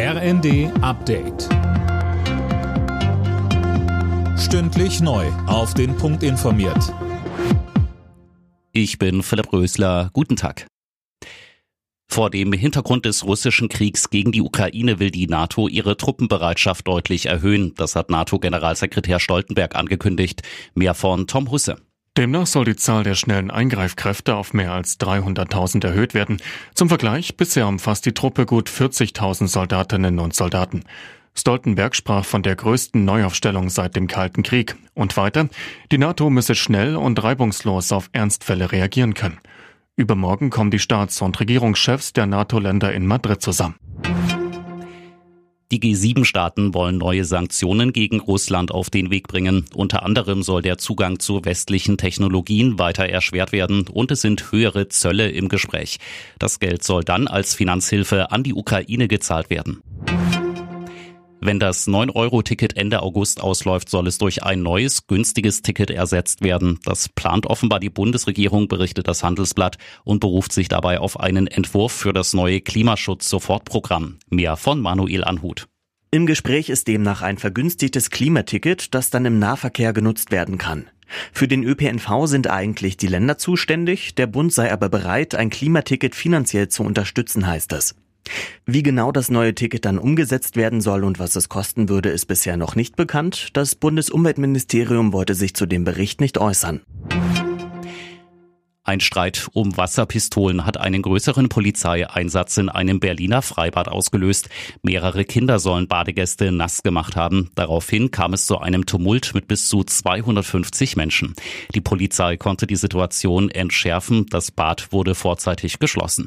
RND Update. Stündlich neu. Auf den Punkt informiert. Ich bin Philipp Rösler. Guten Tag. Vor dem Hintergrund des russischen Kriegs gegen die Ukraine will die NATO ihre Truppenbereitschaft deutlich erhöhen. Das hat NATO-Generalsekretär Stoltenberg angekündigt. Mehr von Tom Husse. Demnach soll die Zahl der schnellen Eingreifkräfte auf mehr als 300.000 erhöht werden. Zum Vergleich, bisher umfasst die Truppe gut 40.000 Soldatinnen und Soldaten. Stoltenberg sprach von der größten Neuaufstellung seit dem Kalten Krieg. Und weiter, die NATO müsse schnell und reibungslos auf Ernstfälle reagieren können. Übermorgen kommen die Staats- und Regierungschefs der NATO-Länder in Madrid zusammen. Die G7-Staaten wollen neue Sanktionen gegen Russland auf den Weg bringen. Unter anderem soll der Zugang zu westlichen Technologien weiter erschwert werden und es sind höhere Zölle im Gespräch. Das Geld soll dann als Finanzhilfe an die Ukraine gezahlt werden. Wenn das 9-Euro-Ticket Ende August ausläuft, soll es durch ein neues, günstiges Ticket ersetzt werden. Das plant offenbar die Bundesregierung, berichtet das Handelsblatt und beruft sich dabei auf einen Entwurf für das neue Klimaschutz-Sofortprogramm. Mehr von Manuel Anhut. Im Gespräch ist demnach ein vergünstigtes Klimaticket, das dann im Nahverkehr genutzt werden kann. Für den ÖPNV sind eigentlich die Länder zuständig, der Bund sei aber bereit, ein Klimaticket finanziell zu unterstützen, heißt es. Wie genau das neue Ticket dann umgesetzt werden soll und was es kosten würde, ist bisher noch nicht bekannt. Das Bundesumweltministerium wollte sich zu dem Bericht nicht äußern. Ein Streit um Wasserpistolen hat einen größeren Polizeieinsatz in einem Berliner Freibad ausgelöst. Mehrere Kinder sollen Badegäste nass gemacht haben. Daraufhin kam es zu einem Tumult mit bis zu 250 Menschen. Die Polizei konnte die Situation entschärfen. Das Bad wurde vorzeitig geschlossen.